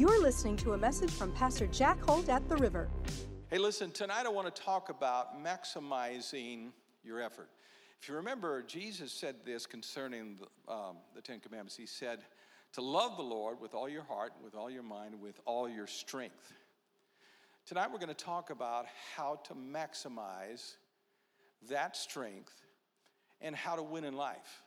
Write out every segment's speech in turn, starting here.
You're listening to a message from Pastor Jack Holt at the River. Hey, listen, tonight I want to talk about maximizing your effort. If you remember, Jesus said this concerning the, um, the Ten Commandments. He said, to love the Lord with all your heart, with all your mind, with all your strength. Tonight we're going to talk about how to maximize that strength and how to win in life.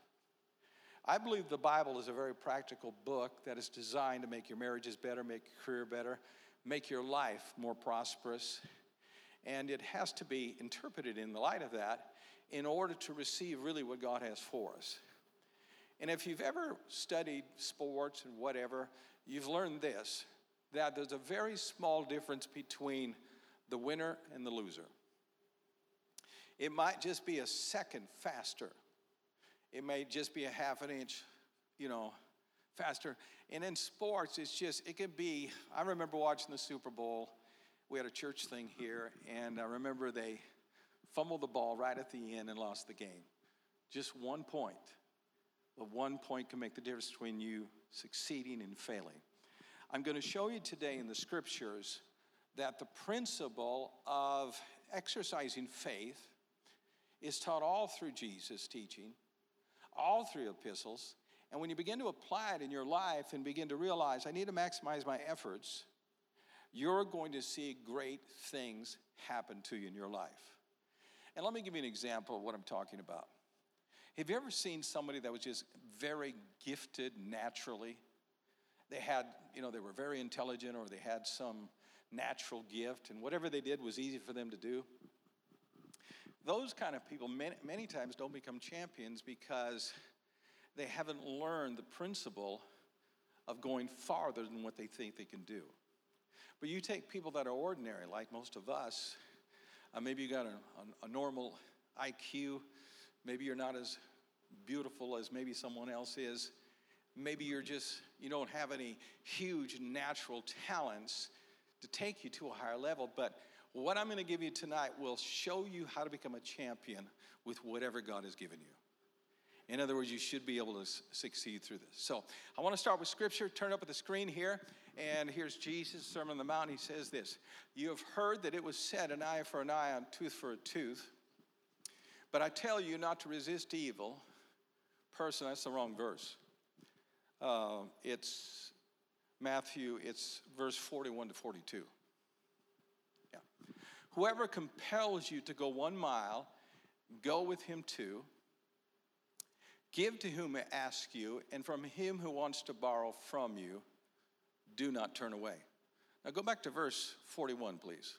I believe the Bible is a very practical book that is designed to make your marriages better, make your career better, make your life more prosperous. And it has to be interpreted in the light of that in order to receive really what God has for us. And if you've ever studied sports and whatever, you've learned this that there's a very small difference between the winner and the loser. It might just be a second faster. It may just be a half an inch, you know, faster. And in sports, it's just, it can be. I remember watching the Super Bowl. We had a church thing here, and I remember they fumbled the ball right at the end and lost the game. Just one point. But one point can make the difference between you succeeding and failing. I'm going to show you today in the scriptures that the principle of exercising faith is taught all through Jesus' teaching, all three epistles. And when you begin to apply it in your life and begin to realize, I need to maximize my efforts, you're going to see great things happen to you in your life. And let me give you an example of what I'm talking about. Have you ever seen somebody that was just very gifted naturally? They had, you know, they were very intelligent or they had some natural gift, and whatever they did was easy for them to do. Those kind of people many, many times don't become champions because they haven't learned the principle of going farther than what they think they can do. But you take people that are ordinary, like most of us, uh, maybe you got a, a, a normal IQ, maybe you're not as beautiful as maybe someone else is. Maybe you're just, you don't have any huge natural talents to take you to a higher level, but what I'm going to give you tonight will show you how to become a champion with whatever God has given you. In other words, you should be able to succeed through this. So I want to start with scripture. Turn up at the screen here. And here's Jesus' Sermon on the Mount. He says this You have heard that it was said, an eye for an eye, and tooth for a tooth. But I tell you not to resist evil. Person, that's the wrong verse. Uh, it's Matthew, it's verse 41 to 42. Whoever compels you to go one mile, go with him too. Give to whom asks you, and from him who wants to borrow from you, do not turn away. Now go back to verse 41, please.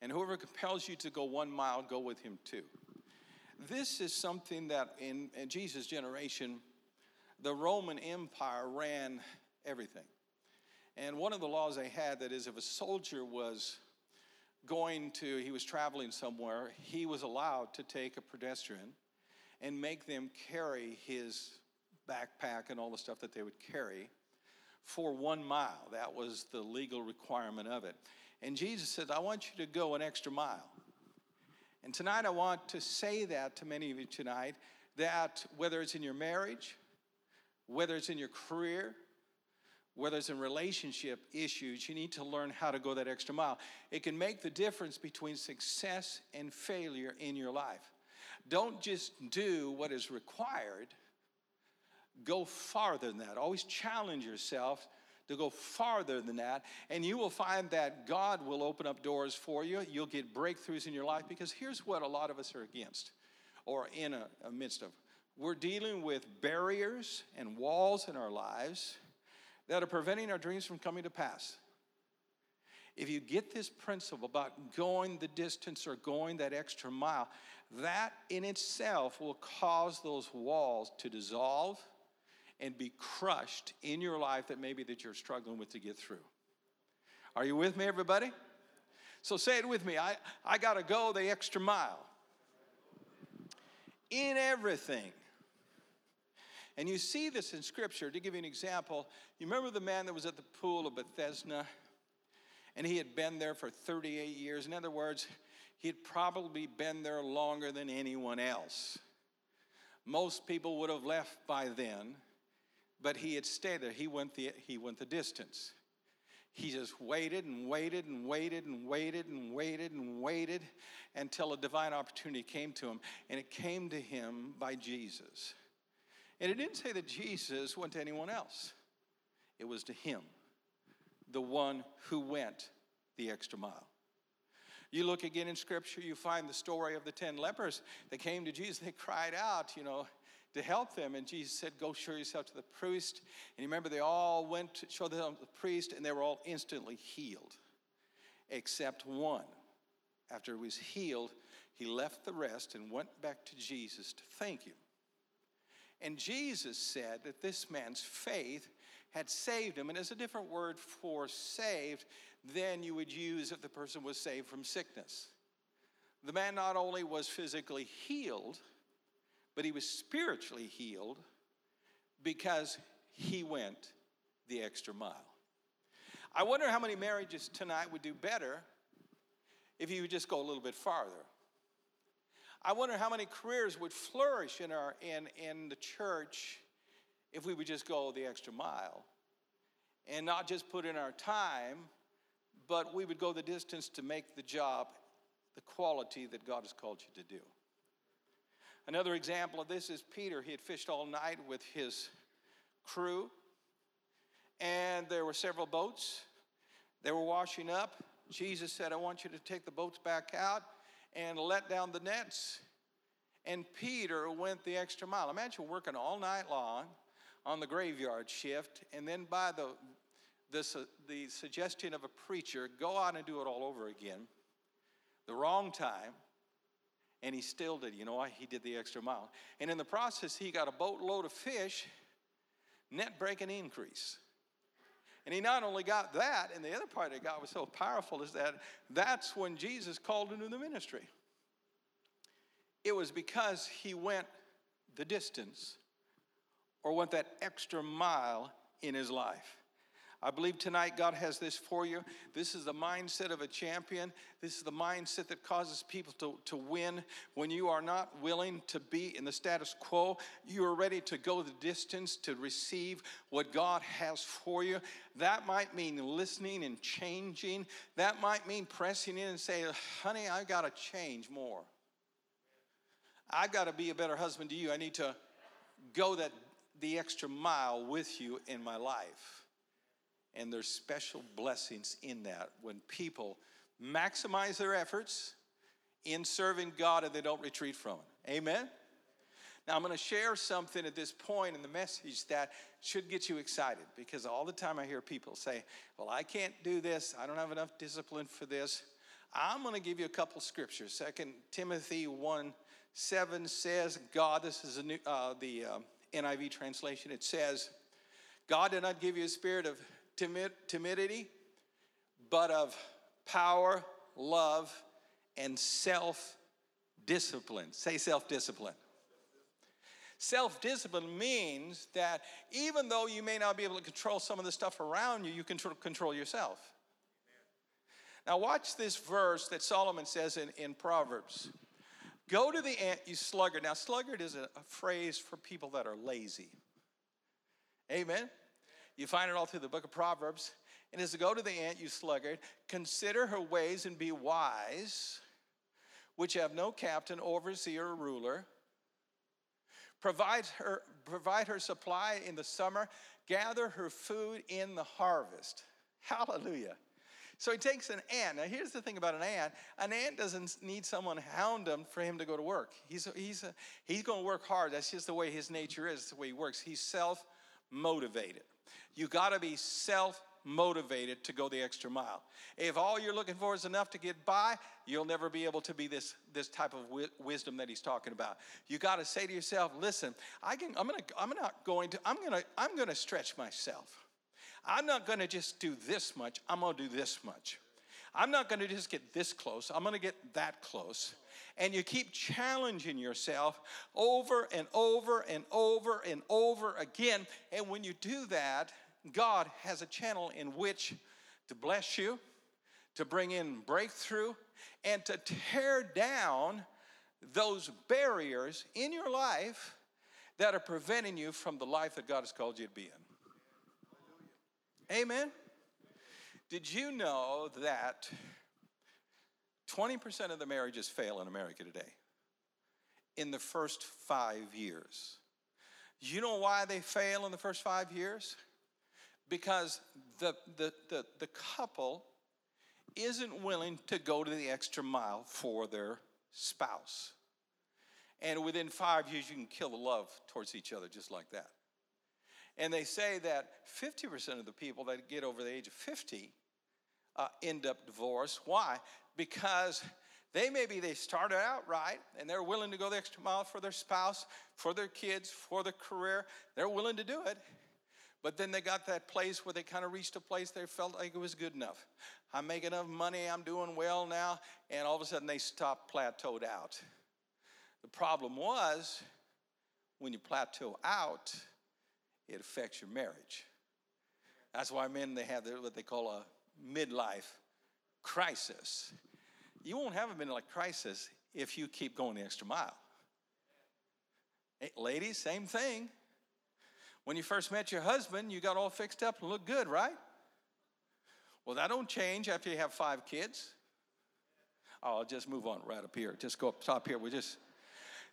And whoever compels you to go one mile, go with him too. This is something that in, in Jesus' generation, the Roman Empire ran everything. And one of the laws they had that is if a soldier was going to, he was traveling somewhere, he was allowed to take a pedestrian and make them carry his backpack and all the stuff that they would carry for one mile. That was the legal requirement of it. And Jesus said, I want you to go an extra mile. And tonight I want to say that to many of you tonight that whether it's in your marriage, whether it's in your career, whether it's in relationship issues, you need to learn how to go that extra mile. It can make the difference between success and failure in your life. Don't just do what is required, go farther than that. Always challenge yourself to go farther than that, and you will find that God will open up doors for you. You'll get breakthroughs in your life because here's what a lot of us are against or in a, a midst of. We're dealing with barriers and walls in our lives that are preventing our dreams from coming to pass. If you get this principle about going the distance or going that extra mile, that in itself will cause those walls to dissolve and be crushed in your life that maybe that you're struggling with to get through. Are you with me, everybody? So say it with me. I, I got to go the extra mile. In everything. And you see this in Scripture. To give you an example, you remember the man that was at the pool of Bethesda? And he had been there for 38 years. In other words, he had probably been there longer than anyone else. Most people would have left by then, but he had stayed there. He went the, he went the distance. He just waited and waited and waited and waited and waited and waited until a divine opportunity came to him. And it came to him by Jesus. And it didn't say that Jesus went to anyone else, it was to him, the one who went the extra mile. You look again in Scripture, you find the story of the 10 lepers that came to Jesus. They cried out, you know, to help them. And Jesus said, Go show yourself to the priest. And you remember they all went to show them to the priest, and they were all instantly healed, except one. After he was healed, he left the rest and went back to Jesus to thank him. And Jesus said that this man's faith had saved him. And it's a different word for saved than you would use if the person was saved from sickness. The man not only was physically healed, but he was spiritually healed because he went the extra mile. I wonder how many marriages tonight would do better if you would just go a little bit farther. I wonder how many careers would flourish in, our, in, in the church if we would just go the extra mile and not just put in our time, but we would go the distance to make the job the quality that God has called you to do. Another example of this is Peter. He had fished all night with his crew, and there were several boats. They were washing up. Jesus said, I want you to take the boats back out and let down the nets. And Peter went the extra mile. Imagine working all night long on the graveyard shift, and then by the, the, the suggestion of a preacher, go out and do it all over again. The wrong time, and he still did. You know why? He did the extra mile. And in the process, he got a boatload of fish, net breaking increase. And he not only got that, and the other part that got was so powerful is that that's when Jesus called into the ministry. It was because he went the distance or went that extra mile in his life. I believe tonight God has this for you. This is the mindset of a champion. This is the mindset that causes people to, to win. When you are not willing to be in the status quo, you are ready to go the distance to receive what God has for you. That might mean listening and changing. That might mean pressing in and saying, honey, I've got to change more. I've got to be a better husband to you. I need to go that the extra mile with you in my life. And there's special blessings in that when people maximize their efforts in serving God and they don't retreat from it. Amen? Now, I'm going to share something at this point in the message that should get you excited because all the time I hear people say, Well, I can't do this. I don't have enough discipline for this. I'm going to give you a couple scriptures. Second Timothy 1 7 says, God, this is new, uh, the uh, NIV translation, it says, God did not give you a spirit of timid, timidity, but of power, love, and self discipline. Say self discipline. Self discipline means that even though you may not be able to control some of the stuff around you, you can control yourself. Now, watch this verse that Solomon says in, in Proverbs Go to the ant, you sluggard. Now, sluggard is a, a phrase for people that are lazy. Amen? You find it all through the book of Proverbs. And as to go to the ant, you sluggard, consider her ways and be wise, which have no captain, overseer, or ruler. Provide her, provide her supply in the summer, gather her food in the harvest. Hallelujah. So he takes an ant. Now, here's the thing about an ant an ant doesn't need someone hound him for him to go to work. He's, he's, he's going to work hard. That's just the way his nature is, the way he works. He's self motivated. You got to be self motivated to go the extra mile. If all you're looking for is enough to get by, you'll never be able to be this, this type of wi- wisdom that he's talking about. You got to say to yourself, listen, I can, I'm, gonna, I'm not going to, I'm going to, I'm going to stretch myself. I'm not going to just do this much, I'm going to do this much. I'm not going to just get this close, I'm going to get that close and you keep challenging yourself over and over and over and over again. And when you do that, God has a channel in which to bless you, to bring in breakthrough, and to tear down those barriers in your life that are preventing you from the life that God has called you to be in. Amen. Did you know that 20% of the marriages fail in America today? In the first five years. You know why they fail in the first five years? Because the, the, the, the couple isn't willing to go to the extra mile for their spouse. And within five years, you can kill the love towards each other just like that. And they say that 50% of the people that get over the age of 50 uh, end up divorced. Why? Because they maybe they started out right and they're willing to go the extra mile for their spouse, for their kids, for their career. They're willing to do it. But then they got that place where they kind of reached a place they felt like it was good enough. I'm making enough money, I'm doing well now, and all of a sudden they stop plateaued out. The problem was when you plateau out, it affects your marriage. That's why men they have what they call a midlife crisis. You won't have a midlife crisis if you keep going the extra mile. Hey, ladies, same thing. When you first met your husband, you got all fixed up and looked good, right? Well, that don't change after you have five kids. Oh, I'll just move on right up here. Just go up top here. We just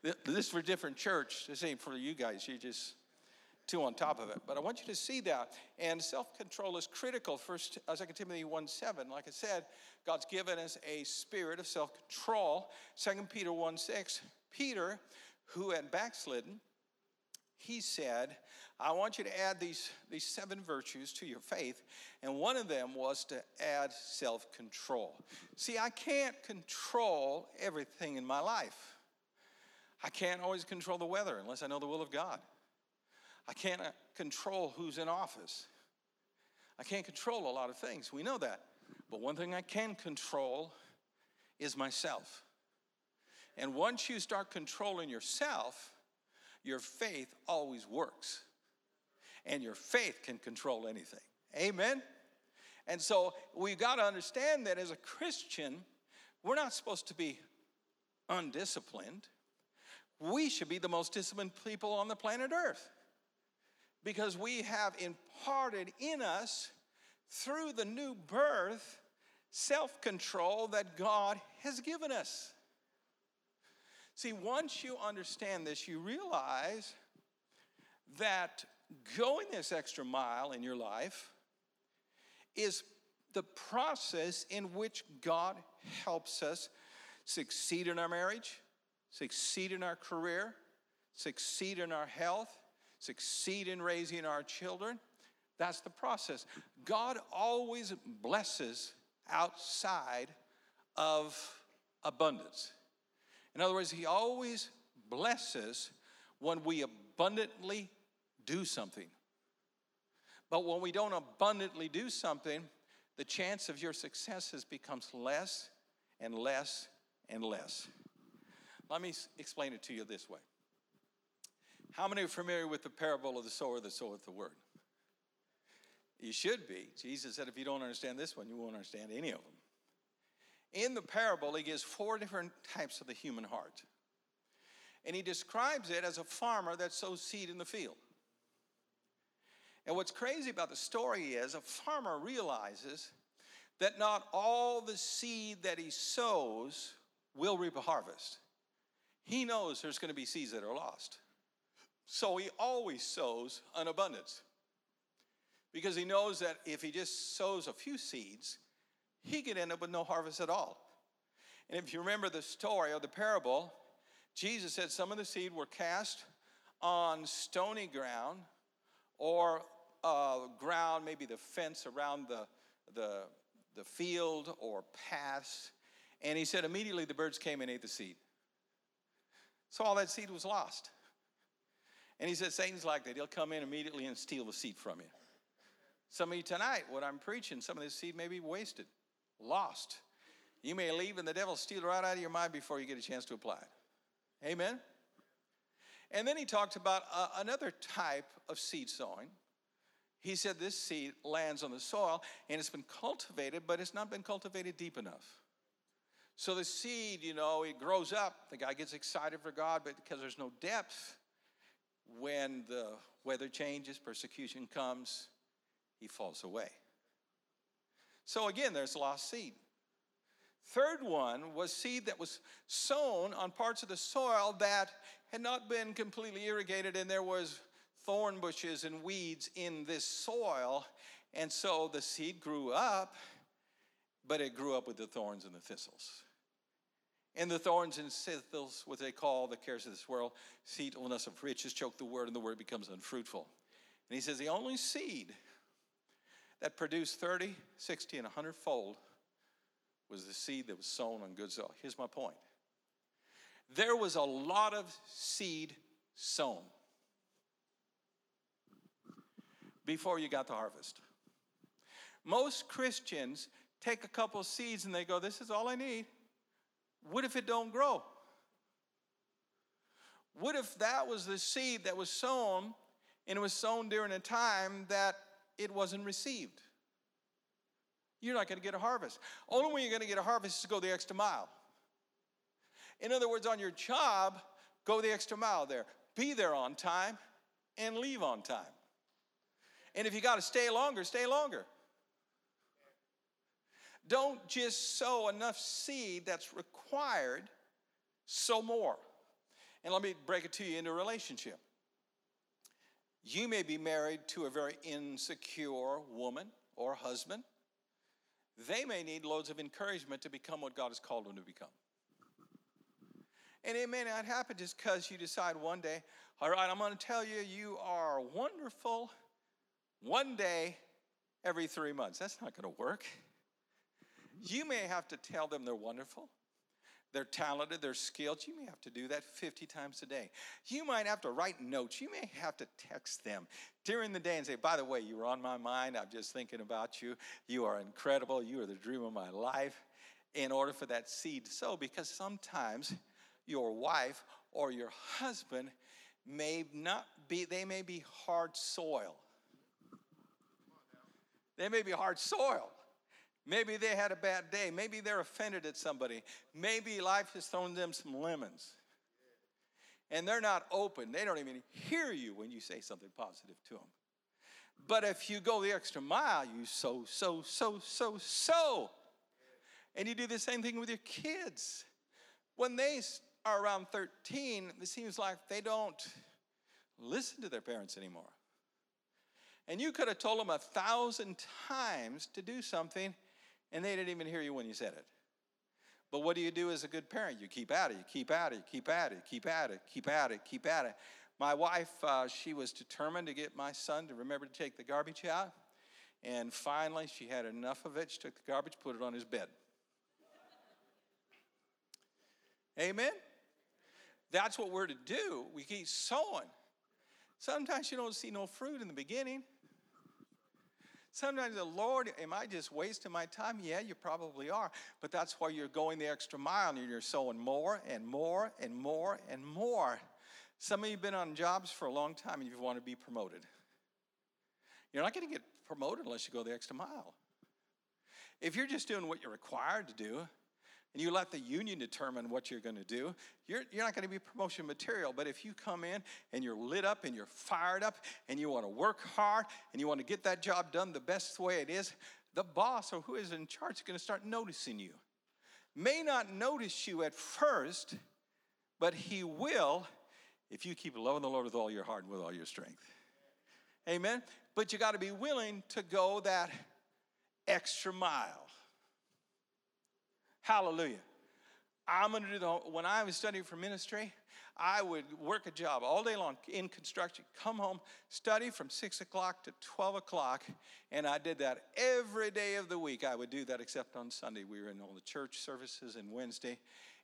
this is for different church. This ain't for you guys. You just two on top of it. But I want you to see that. And self-control is critical. First, uh, 2 Timothy 1 7. Like I said, God's given us a spirit of self-control. 2 Peter 1 6. Peter, who had backslidden, he said, I want you to add these, these seven virtues to your faith. And one of them was to add self control. See, I can't control everything in my life. I can't always control the weather unless I know the will of God. I can't uh, control who's in office. I can't control a lot of things. We know that. But one thing I can control is myself. And once you start controlling yourself, your faith always works. And your faith can control anything. Amen? And so we've got to understand that as a Christian, we're not supposed to be undisciplined. We should be the most disciplined people on the planet Earth because we have imparted in us through the new birth self control that God has given us. See, once you understand this, you realize that going this extra mile in your life is the process in which God helps us succeed in our marriage, succeed in our career, succeed in our health, succeed in raising our children. That's the process. God always blesses outside of abundance. In other words, He always blesses when we abundantly do something. But when we don't abundantly do something, the chance of your successes becomes less and less and less. Let me explain it to you this way. How many are familiar with the parable of the sower that soweth the word? You should be. Jesus said, if you don't understand this one, you won't understand any of them. In the parable, he gives four different types of the human heart. And he describes it as a farmer that sows seed in the field. And what's crazy about the story is a farmer realizes that not all the seed that he sows will reap a harvest. He knows there's going to be seeds that are lost. So he always sows an abundance. Because he knows that if he just sows a few seeds, he could end up with no harvest at all. And if you remember the story or the parable, Jesus said some of the seed were cast on stony ground or uh, ground, maybe the fence around the, the, the field or paths. And he said immediately the birds came and ate the seed. So all that seed was lost. And he said, Satan's like that. He'll come in immediately and steal the seed from you. Some of you tonight, what I'm preaching, some of this seed may be wasted, lost. You may leave and the devil steal right out of your mind before you get a chance to apply it. Amen? And then he talked about uh, another type of seed sowing. He said this seed lands on the soil and it's been cultivated, but it's not been cultivated deep enough. So the seed, you know, it grows up. The guy gets excited for God, but because there's no depth, when the weather changes, persecution comes, he falls away. So again, there's lost seed. Third one was seed that was sown on parts of the soil that had not been completely irrigated, and there was thorn bushes and weeds in this soil. And so the seed grew up, but it grew up with the thorns and the thistles. And the thorns and thistles, what they call the cares of this world, deceitfulness of riches, choke the word, and the word becomes unfruitful. And he says the only seed that produced 30, 60, and 100 fold was the seed that was sown on good soil. Here's my point there was a lot of seed sown before you got the harvest. Most Christians take a couple seeds and they go, This is all I need. What if it don't grow? What if that was the seed that was sown and it was sown during a time that it wasn't received? You're not going to get a harvest. Only way you're going to get a harvest is to go the extra mile. In other words, on your job, go the extra mile there. Be there on time and leave on time. And if you got to stay longer, stay longer. Don't just sow enough seed that's required, sow more. And let me break it to you in a relationship. You may be married to a very insecure woman or husband. They may need loads of encouragement to become what God has called them to become. And it may not happen just because you decide one day, all right, I'm going to tell you, you are wonderful one day every three months. That's not going to work. You may have to tell them they're wonderful, they're talented, they're skilled. You may have to do that 50 times a day. You might have to write notes. You may have to text them during the day and say, By the way, you were on my mind. I'm just thinking about you. You are incredible. You are the dream of my life. In order for that seed to sow, because sometimes your wife or your husband may not be, they may be hard soil. They may be hard soil. Maybe they had a bad day. Maybe they're offended at somebody. Maybe life has thrown them some lemons. And they're not open. They don't even hear you when you say something positive to them. But if you go the extra mile, you sow, sow, sow, sow, sow. And you do the same thing with your kids. When they are around 13, it seems like they don't listen to their parents anymore. And you could have told them a thousand times to do something, and they didn't even hear you when you said it. But what do you do as a good parent? You keep at it, you keep at it, you keep at it, keep at it, keep at it, keep at it. My wife, uh, she was determined to get my son to remember to take the garbage out. And finally, she had enough of it. She took the garbage, put it on his bed. Amen? That's what we're to do. We keep sowing. Sometimes you don't see no fruit in the beginning. Sometimes the Lord, am I just wasting my time? Yeah, you probably are. But that's why you're going the extra mile and you're sowing more and more and more and more. Some of you have been on jobs for a long time and you want to be promoted. You're not going to get promoted unless you go the extra mile. If you're just doing what you're required to do, and you let the union determine what you're going to do, you're, you're not going to be promotion material. But if you come in and you're lit up and you're fired up and you want to work hard and you want to get that job done the best way it is, the boss or who is in charge is going to start noticing you. May not notice you at first, but he will if you keep loving the Lord with all your heart and with all your strength. Amen. But you got to be willing to go that extra mile. Hallelujah. I'm going to do the, when I was studying for ministry, I would work a job all day long in construction, come home, study from 6 o'clock to 12 o'clock, and I did that every day of the week. I would do that except on Sunday. We were in all the church services and Wednesday,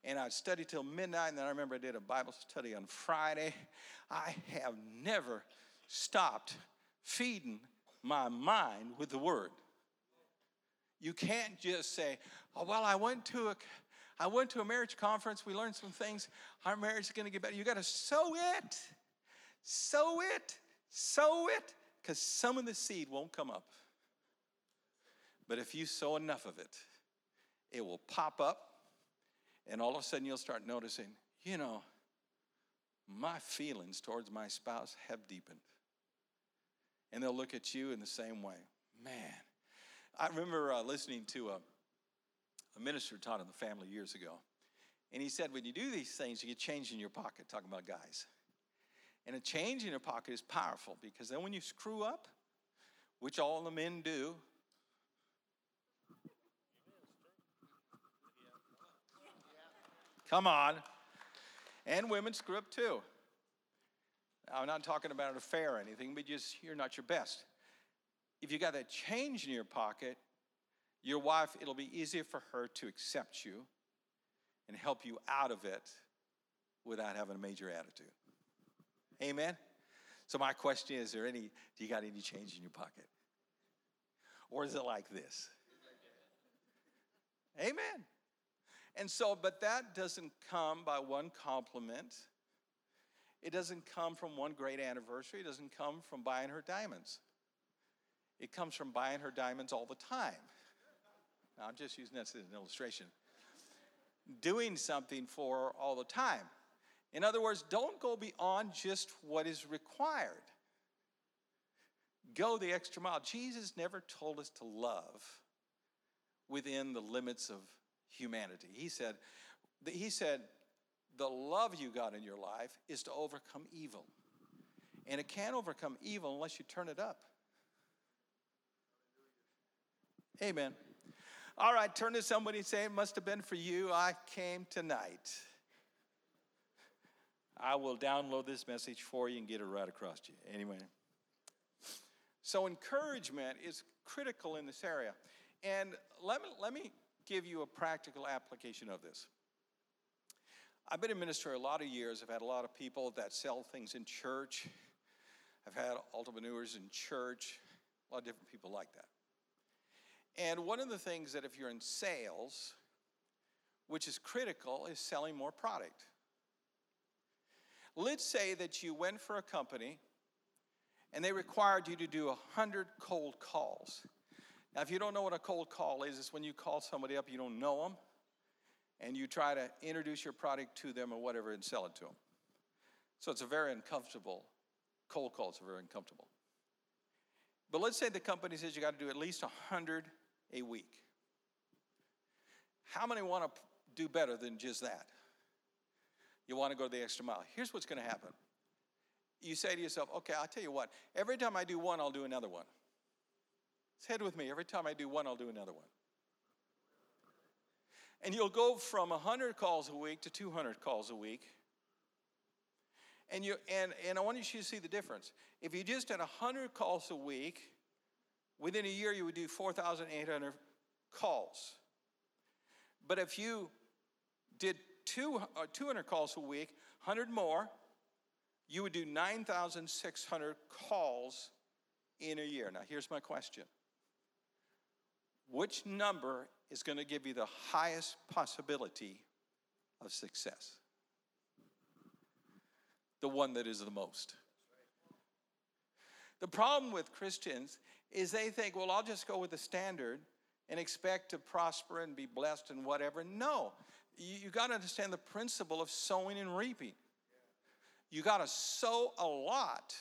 and I'd study till midnight, and then I remember I did a Bible study on Friday. I have never stopped feeding my mind with the Word. You can't just say, well, I went to a I went to a marriage conference. We learned some things. Our marriage is going to get better. You got to sow it, sow it, sow it, because some of the seed won't come up. But if you sow enough of it, it will pop up, and all of a sudden you'll start noticing, you know, my feelings towards my spouse have deepened. And they'll look at you in the same way. Man, I remember uh, listening to a, a minister taught in the family years ago. And he said, when you do these things, you get change in your pocket, talking about guys. And a change in your pocket is powerful because then when you screw up, which all the men do, come on, and women screw up too. I'm not talking about an affair or anything, but just you're not your best. If you got that change in your pocket, your wife, it'll be easier for her to accept you and help you out of it without having a major attitude. Amen? So, my question is, is there any, do you got any change in your pocket? Or is it like this? Amen. And so, but that doesn't come by one compliment. It doesn't come from one great anniversary. It doesn't come from buying her diamonds. It comes from buying her diamonds all the time. I'm just using this as an illustration. Doing something for all the time. In other words, don't go beyond just what is required. Go the extra mile. Jesus never told us to love within the limits of humanity. He said, he said, the love you got in your life is to overcome evil. And it can't overcome evil unless you turn it up. Amen. All right, turn to somebody and say, It must have been for you. I came tonight. I will download this message for you and get it right across to you. Anyway. So, encouragement is critical in this area. And let me, let me give you a practical application of this. I've been in ministry a lot of years. I've had a lot of people that sell things in church. I've had entrepreneurs in church, a lot of different people like that. And one of the things that if you're in sales, which is critical, is selling more product. Let's say that you went for a company and they required you to do 100 cold calls. Now, if you don't know what a cold call is, it's when you call somebody up, you don't know them, and you try to introduce your product to them or whatever and sell it to them. So it's a very uncomfortable, cold calls are very uncomfortable. But let's say the company says you got to do at least 100 a week. How many want to do better than just that? You want to go the extra mile. Here's what's going to happen. You say to yourself, okay, I'll tell you what, every time I do one, I'll do another one. Say it with me. Every time I do one, I'll do another one. And you'll go from 100 calls a week to 200 calls a week. And, you, and, and I want you to see the difference. If you just did 100 calls a week, within a year you would do 4,800 calls. But if you did two, uh, 200 calls a week, 100 more, you would do 9,600 calls in a year. Now, here's my question which number is going to give you the highest possibility of success? The one that is the most. The problem with Christians is they think, well, I'll just go with the standard and expect to prosper and be blessed and whatever. No, you, you got to understand the principle of sowing and reaping. You got to sow a lot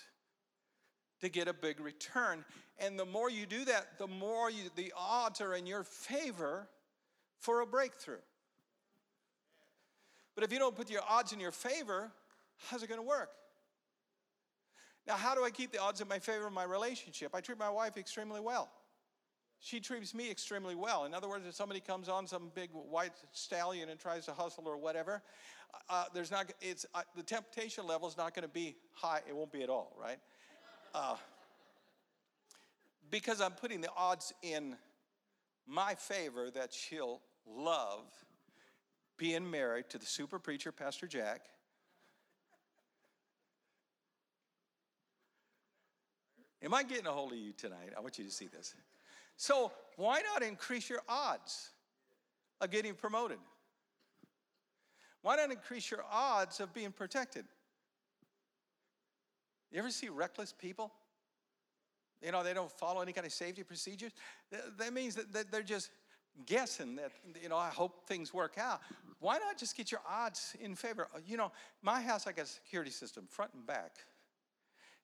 to get a big return. And the more you do that, the more you, the odds are in your favor for a breakthrough. But if you don't put your odds in your favor, how's it going to work? Now, how do I keep the odds in my favor in my relationship? I treat my wife extremely well. She treats me extremely well. In other words, if somebody comes on some big white stallion and tries to hustle or whatever, uh, there's not. It's uh, the temptation level is not going to be high. It won't be at all, right? Uh, because I'm putting the odds in my favor that she'll love being married to the super preacher, Pastor Jack. Am I getting a hold of you tonight? I want you to see this. So, why not increase your odds of getting promoted? Why not increase your odds of being protected? You ever see reckless people? You know, they don't follow any kind of safety procedures. That means that they're just guessing that, you know, I hope things work out. Why not just get your odds in favor? You know, my house, I got a security system, front and back.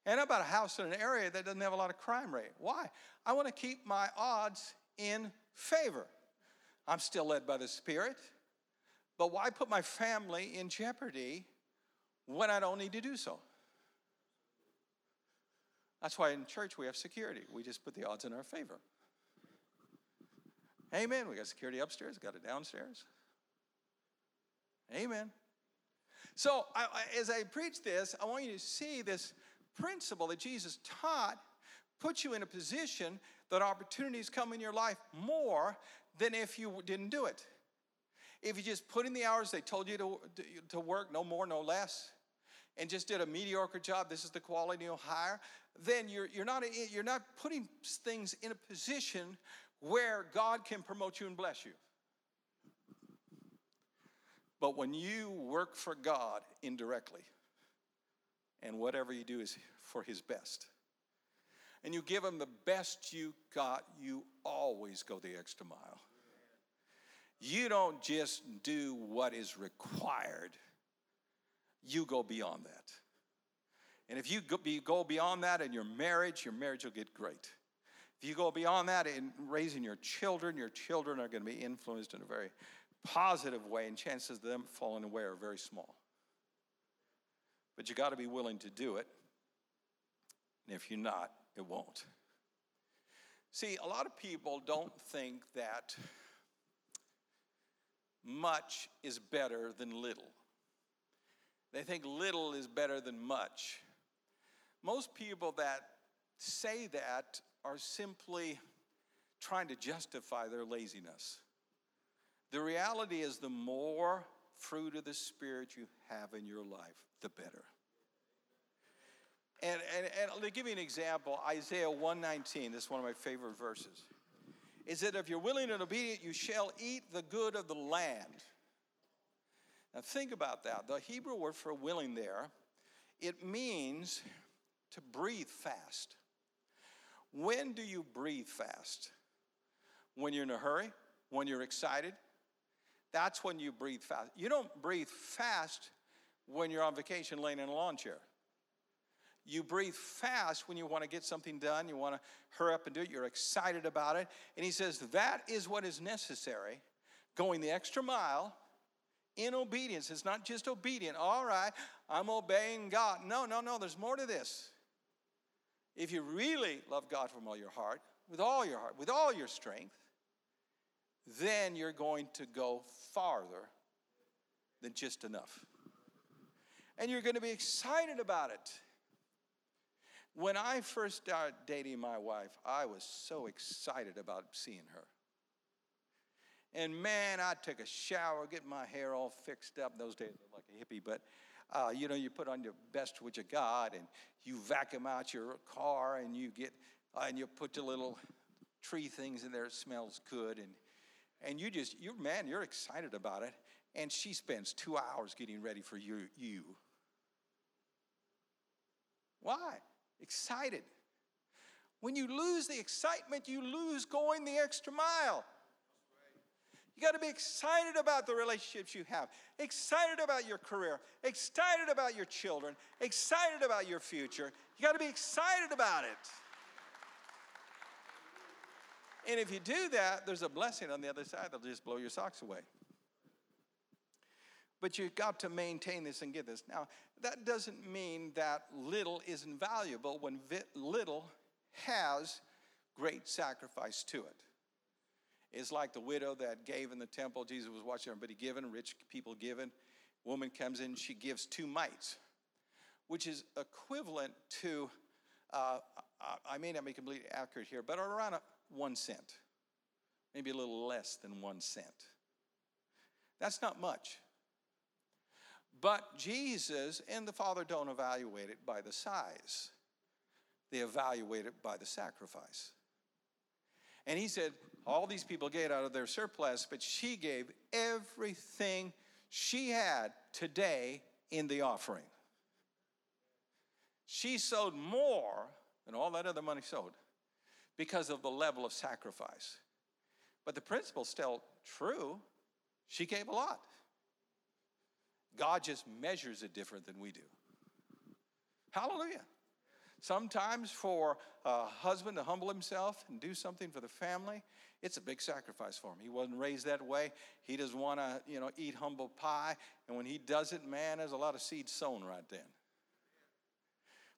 And about a house in an area that doesn't have a lot of crime rate. Why? I want to keep my odds in favor. I'm still led by the Spirit, but why put my family in jeopardy when I don't need to do so? That's why in church we have security. We just put the odds in our favor. Amen. We got security upstairs, got it downstairs. Amen. So, I, as I preach this, I want you to see this principle that Jesus taught puts you in a position that opportunities come in your life more than if you didn't do it. If you just put in the hours they told you to, to work, no more, no less, and just did a mediocre job, this is the quality you'll hire, then you're, you're, not, you're not putting things in a position where God can promote you and bless you. But when you work for God indirectly, and whatever you do is for His best, and you give Him the best you got, you always go the extra mile. You don't just do what is required, you go beyond that. And if you go beyond that in your marriage, your marriage will get great. If you go beyond that in raising your children, your children are going to be influenced in a very positive way, and chances of them falling away are very small. But you got to be willing to do it. And if you're not, it won't. See, a lot of people don't think that much is better than little. They think little is better than much. Most people that say that are simply trying to justify their laziness. The reality is, the more fruit of the Spirit you have in your life, the better. And, and, and to give you an example, Isaiah 119, this is one of my favorite verses, is that if you're willing and obedient, you shall eat the good of the land. Now think about that. The Hebrew word for willing there, it means to breathe fast. When do you breathe fast? When you're in a hurry? When you're excited? That's when you breathe fast. You don't breathe fast when you're on vacation laying in a lawn chair. You breathe fast when you want to get something done, you want to hurry up and do it, you're excited about it. And he says that is what is necessary, going the extra mile in obedience. It's not just obedient. All right, I'm obeying God. No, no, no, there's more to this. If you really love God from all your heart, with all your heart, with all your strength, then you're going to go farther than just enough. And you're going to be excited about it. When I first started dating my wife, I was so excited about seeing her. And man, I took a shower, get my hair all fixed up. Those days, I like a hippie, but uh, you know, you put on your best what you got, and you vacuum out your car, and you get, uh, and you put your little tree things in there. It smells good, and and you just, you're man, you're excited about it. And she spends two hours getting ready for you. you. Why? Excited. When you lose the excitement, you lose going the extra mile. You got to be excited about the relationships you have, excited about your career, excited about your children, excited about your future. You got to be excited about it. And if you do that, there's a blessing on the other side that'll just blow your socks away. But you've got to maintain this and get this. Now, that doesn't mean that little isn't valuable when little has great sacrifice to it. It's like the widow that gave in the temple. Jesus was watching everybody giving, rich people giving. Woman comes in, she gives two mites, which is equivalent to, uh, I may not be completely accurate here, but around one cent, maybe a little less than one cent. That's not much. But Jesus and the Father don't evaluate it by the size, they evaluate it by the sacrifice. And he said, All these people gave out of their surplus, but she gave everything she had today in the offering. She sowed more than all that other money sowed because of the level of sacrifice. But the principle's still true. She gave a lot. God just measures it different than we do. Hallelujah. Sometimes for a husband to humble himself and do something for the family, it's a big sacrifice for him. He wasn't raised that way. He doesn't want to, you know, eat humble pie. And when he does it, man, there's a lot of seed sown right then.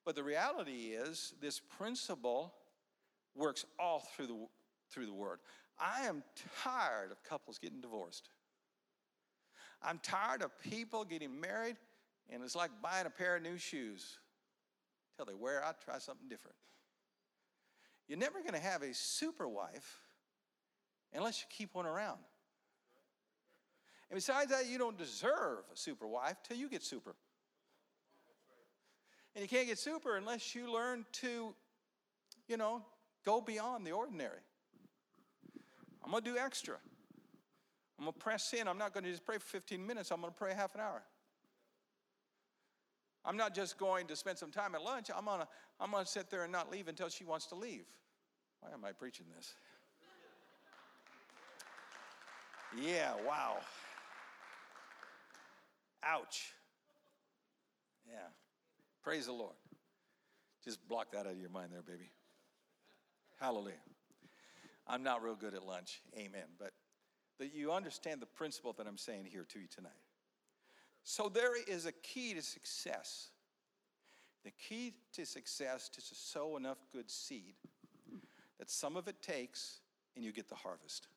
But the reality is, this principle works all through the, through the word. I am tired of couples getting divorced. I'm tired of people getting married, and it's like buying a pair of new shoes. Till they wear out, try something different. You're never going to have a super wife unless you keep one around. And besides that, you don't deserve a super wife till you get super. And you can't get super unless you learn to, you know, go beyond the ordinary. I'm going to do extra. I'm going to press in. I'm not going to just pray for 15 minutes, I'm going to pray half an hour. I'm not just going to spend some time at lunch. I'm going to, I'm going to sit there and not leave until she wants to leave. Why am I preaching this? Yeah, wow. Ouch. Yeah. Praise the Lord. Just block that out of your mind there, baby. Hallelujah. I'm not real good at lunch. Amen. But that you understand the principle that I'm saying here to you tonight. So there is a key to success. The key to success is to sow enough good seed that some of it takes and you get the harvest.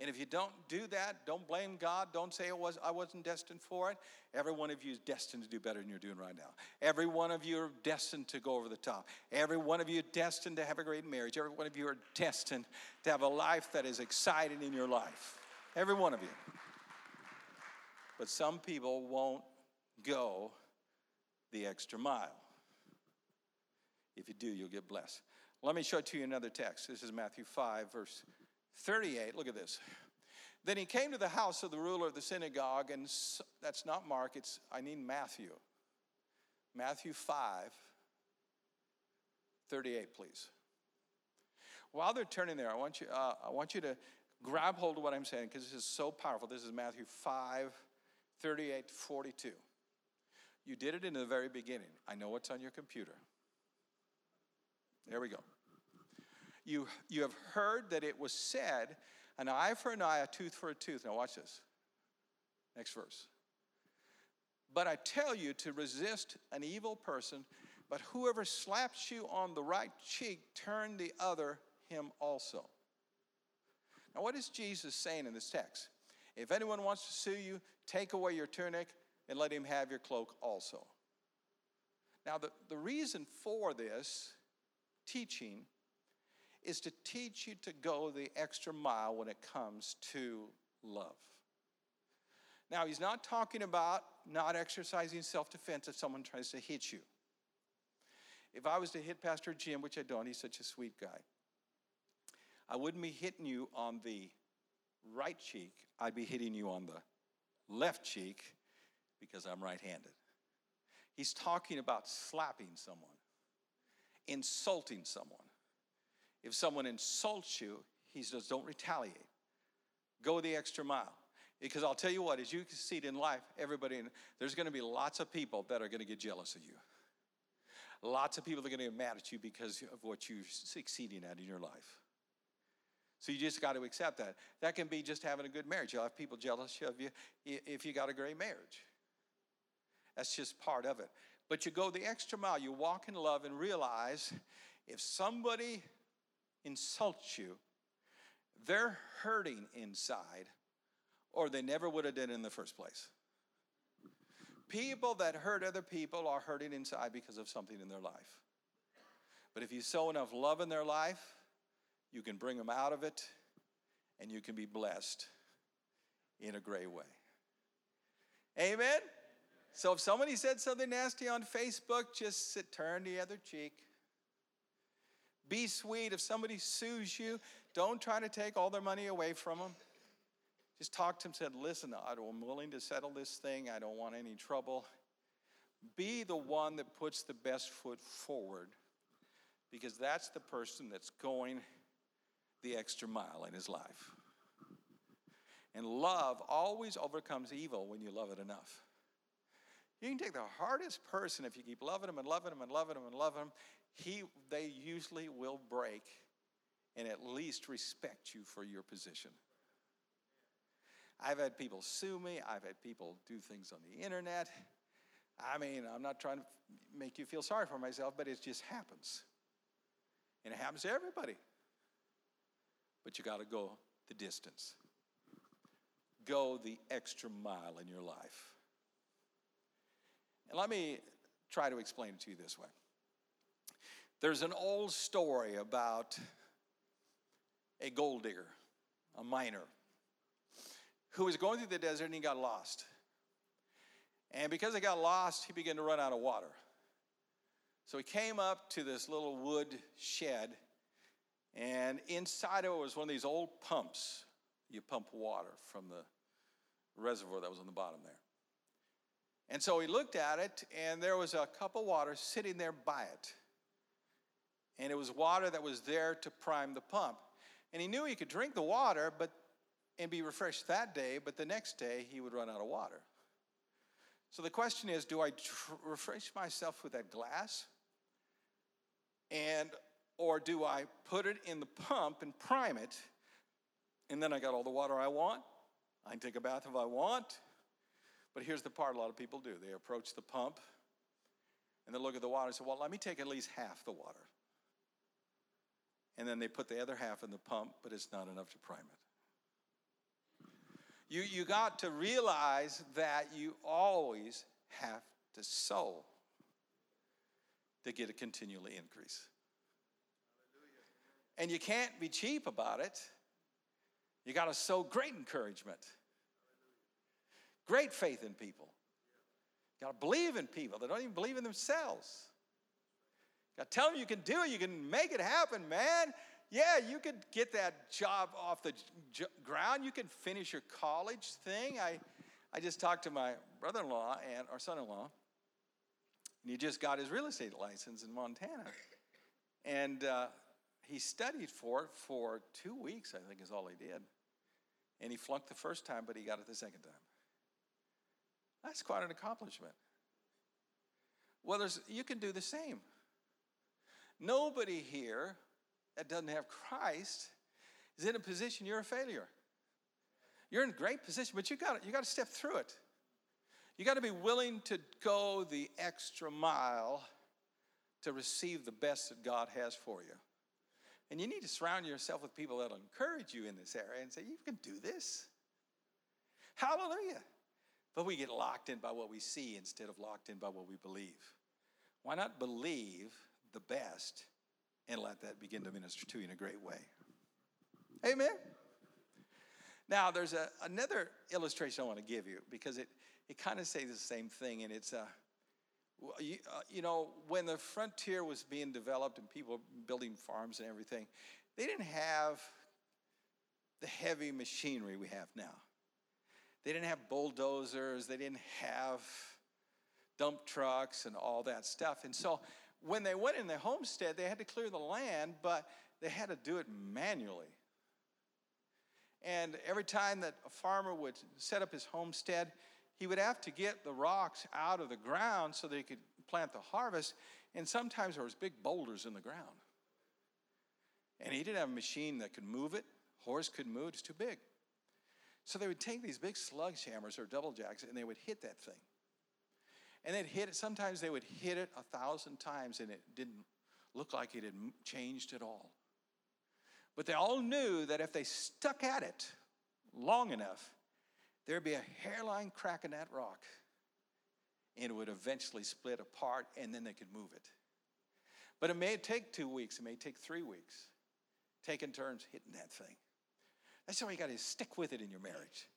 And if you don't do that, don't blame God. Don't say it was I wasn't destined for it. Every one of you is destined to do better than you're doing right now. Every one of you are destined to go over the top. Every one of you destined to have a great marriage. Every one of you are destined to have a life that is exciting in your life. Every one of you. But some people won't go the extra mile. If you do, you'll get blessed. Let me show it to you another text. This is Matthew 5, verse 38, look at this. Then he came to the house of the ruler of the synagogue, and that's not Mark, it's, I need Matthew. Matthew 5, 38, please. While they're turning there, I want you, uh, I want you to grab hold of what I'm saying because this is so powerful. This is Matthew 5, 38 42. You did it in the very beginning. I know it's on your computer. There we go. You, you have heard that it was said, an eye for an eye, a tooth for a tooth. Now, watch this. Next verse. But I tell you to resist an evil person, but whoever slaps you on the right cheek, turn the other him also. Now, what is Jesus saying in this text? If anyone wants to sue you, take away your tunic and let him have your cloak also. Now, the, the reason for this teaching is to teach you to go the extra mile when it comes to love. Now, he's not talking about not exercising self defense if someone tries to hit you. If I was to hit Pastor Jim, which I don't, he's such a sweet guy, I wouldn't be hitting you on the right cheek, I'd be hitting you on the left cheek because I'm right handed. He's talking about slapping someone, insulting someone. If someone insults you, he says, don't retaliate. Go the extra mile. Because I'll tell you what, as you succeed in life, everybody, there's going to be lots of people that are going to get jealous of you. Lots of people are going to get mad at you because of what you're succeeding at in your life. So you just got to accept that. That can be just having a good marriage. You'll have people jealous of you if you got a great marriage. That's just part of it. But you go the extra mile. You walk in love and realize if somebody insults you, they're hurting inside, or they never would have done it in the first place. People that hurt other people are hurting inside because of something in their life. But if you sow enough love in their life, you can bring them out of it and you can be blessed in a great way. Amen? So if somebody said something nasty on Facebook, just sit, turn the other cheek. Be sweet. If somebody sues you, don't try to take all their money away from them. Just talk to them, said, listen, I'm willing to settle this thing. I don't want any trouble. Be the one that puts the best foot forward because that's the person that's going the extra mile in his life. And love always overcomes evil when you love it enough. You can take the hardest person if you keep loving them and loving them and loving them and loving them, he, they usually will break and at least respect you for your position. I've had people sue me, I've had people do things on the internet. I mean, I'm not trying to make you feel sorry for myself, but it just happens. And it happens to everybody. But you got to go the distance, go the extra mile in your life. And let me try to explain it to you this way. There's an old story about a gold digger, a miner, who was going through the desert and he got lost. And because he got lost, he began to run out of water. So he came up to this little wood shed, and inside of it was one of these old pumps. You pump water from the reservoir that was on the bottom there. And so he looked at it, and there was a cup of water sitting there by it. And it was water that was there to prime the pump. And he knew he could drink the water but and be refreshed that day, but the next day he would run out of water. So the question is, do I tr- refresh myself with that glass? And or do I put it in the pump and prime it? And then I got all the water I want. I can take a bath if I want. But here's the part a lot of people do. They approach the pump and they look at the water and say, Well, let me take at least half the water and then they put the other half in the pump, but it's not enough to prime it. You, you got to realize that you always have to sow to get a continually increase. And you can't be cheap about it. You got to sow great encouragement, great faith in people. You got to believe in people that don't even believe in themselves. Tell them you can do it. You can make it happen, man. Yeah, you could get that job off the j- ground. You can finish your college thing. I, I just talked to my brother-in-law and our son-in-law, and he just got his real estate license in Montana, and uh, he studied for it for two weeks. I think is all he did, and he flunked the first time, but he got it the second time. That's quite an accomplishment. Well, there's, you can do the same. Nobody here that doesn't have Christ is in a position you're a failure. You're in a great position, but you got you got to step through it. You got to be willing to go the extra mile to receive the best that God has for you. And you need to surround yourself with people that'll encourage you in this area and say, You can do this. Hallelujah. But we get locked in by what we see instead of locked in by what we believe. Why not believe the best and let that begin to minister to you in a great way. Amen. Now, there's a, another illustration I want to give you because it, it kind of says the same thing, and it's a, uh, you, uh, you know, when the frontier was being developed and people building farms and everything, they didn't have the heavy machinery we have now. They didn't have bulldozers, they didn't have dump trucks and all that stuff. And so when they went in the homestead, they had to clear the land, but they had to do it manually. And every time that a farmer would set up his homestead, he would have to get the rocks out of the ground so they could plant the harvest. And sometimes there was big boulders in the ground. And he didn't have a machine that could move it. Horse couldn't move it, it's too big. So they would take these big sledgehammers or double jacks and they would hit that thing. And they'd hit it, sometimes they would hit it a thousand times and it didn't look like it had changed at all. But they all knew that if they stuck at it long enough, there'd be a hairline crack in that rock and it would eventually split apart and then they could move it. But it may take two weeks, it may take three weeks, taking turns hitting that thing. That's why you got to stick with it in your marriage.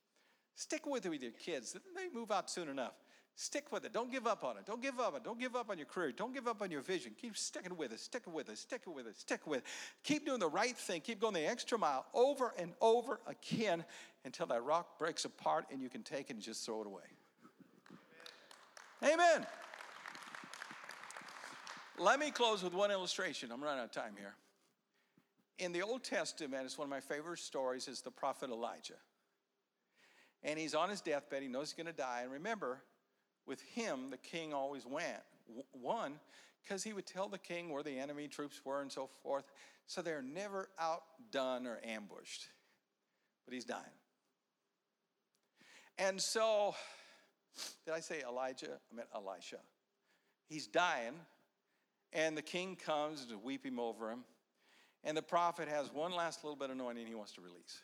Stick with it with your kids. They move out soon enough. Stick with it. Don't give up on it. Don't give up on it. Don't give up on your career. Don't give up on your vision. Keep sticking with it. Sticking with it. Sticking with it. Stick with it. Keep doing the right thing. Keep going the extra mile over and over again until that rock breaks apart and you can take it and just throw it away. Amen. Amen. Let me close with one illustration. I'm running out of time here. In the Old Testament, it's one of my favorite stories, is the prophet Elijah. And he's on his deathbed, he knows he's going to die. And remember, with him, the king always went. One, because he would tell the king where the enemy troops were and so forth. So they're never outdone or ambushed. But he's dying. And so, did I say Elijah? I meant Elisha. He's dying, and the king comes to weep him over him. And the prophet has one last little bit of anointing he wants to release.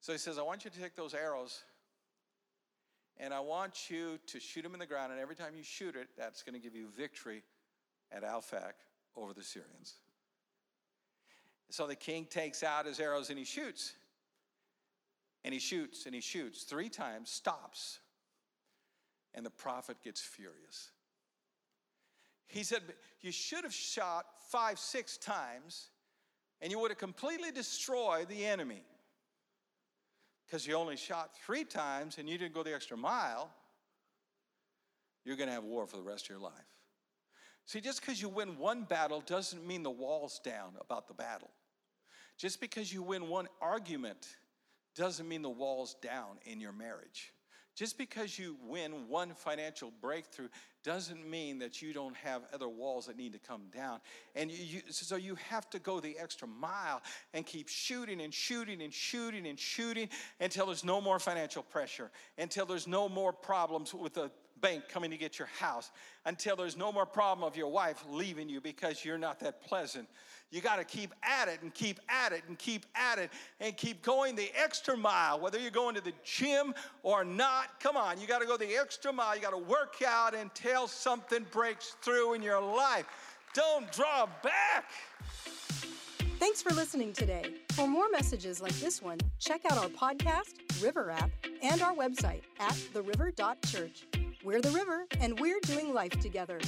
So he says, I want you to take those arrows and I want you to shoot them in the ground. And every time you shoot it, that's going to give you victory at Aphek over the Syrians. So the king takes out his arrows and he shoots. And he shoots and he shoots three times, stops, and the prophet gets furious. He said, You should have shot five, six times, and you would have completely destroyed the enemy. Because you only shot three times and you didn't go the extra mile, you're going to have war for the rest of your life. See, just because you win one battle doesn't mean the wall's down about the battle. Just because you win one argument doesn't mean the wall's down in your marriage. Just because you win one financial breakthrough doesn't mean that you don't have other walls that need to come down. And you, so you have to go the extra mile and keep shooting and shooting and shooting and shooting until there's no more financial pressure, until there's no more problems with the bank coming to get your house, until there's no more problem of your wife leaving you because you're not that pleasant. You got to keep at it and keep at it and keep at it and keep going the extra mile, whether you're going to the gym or not. Come on, you got to go the extra mile. You got to work out until something breaks through in your life. Don't draw back. Thanks for listening today. For more messages like this one, check out our podcast, River app, and our website at theriver.church. We're the river, and we're doing life together.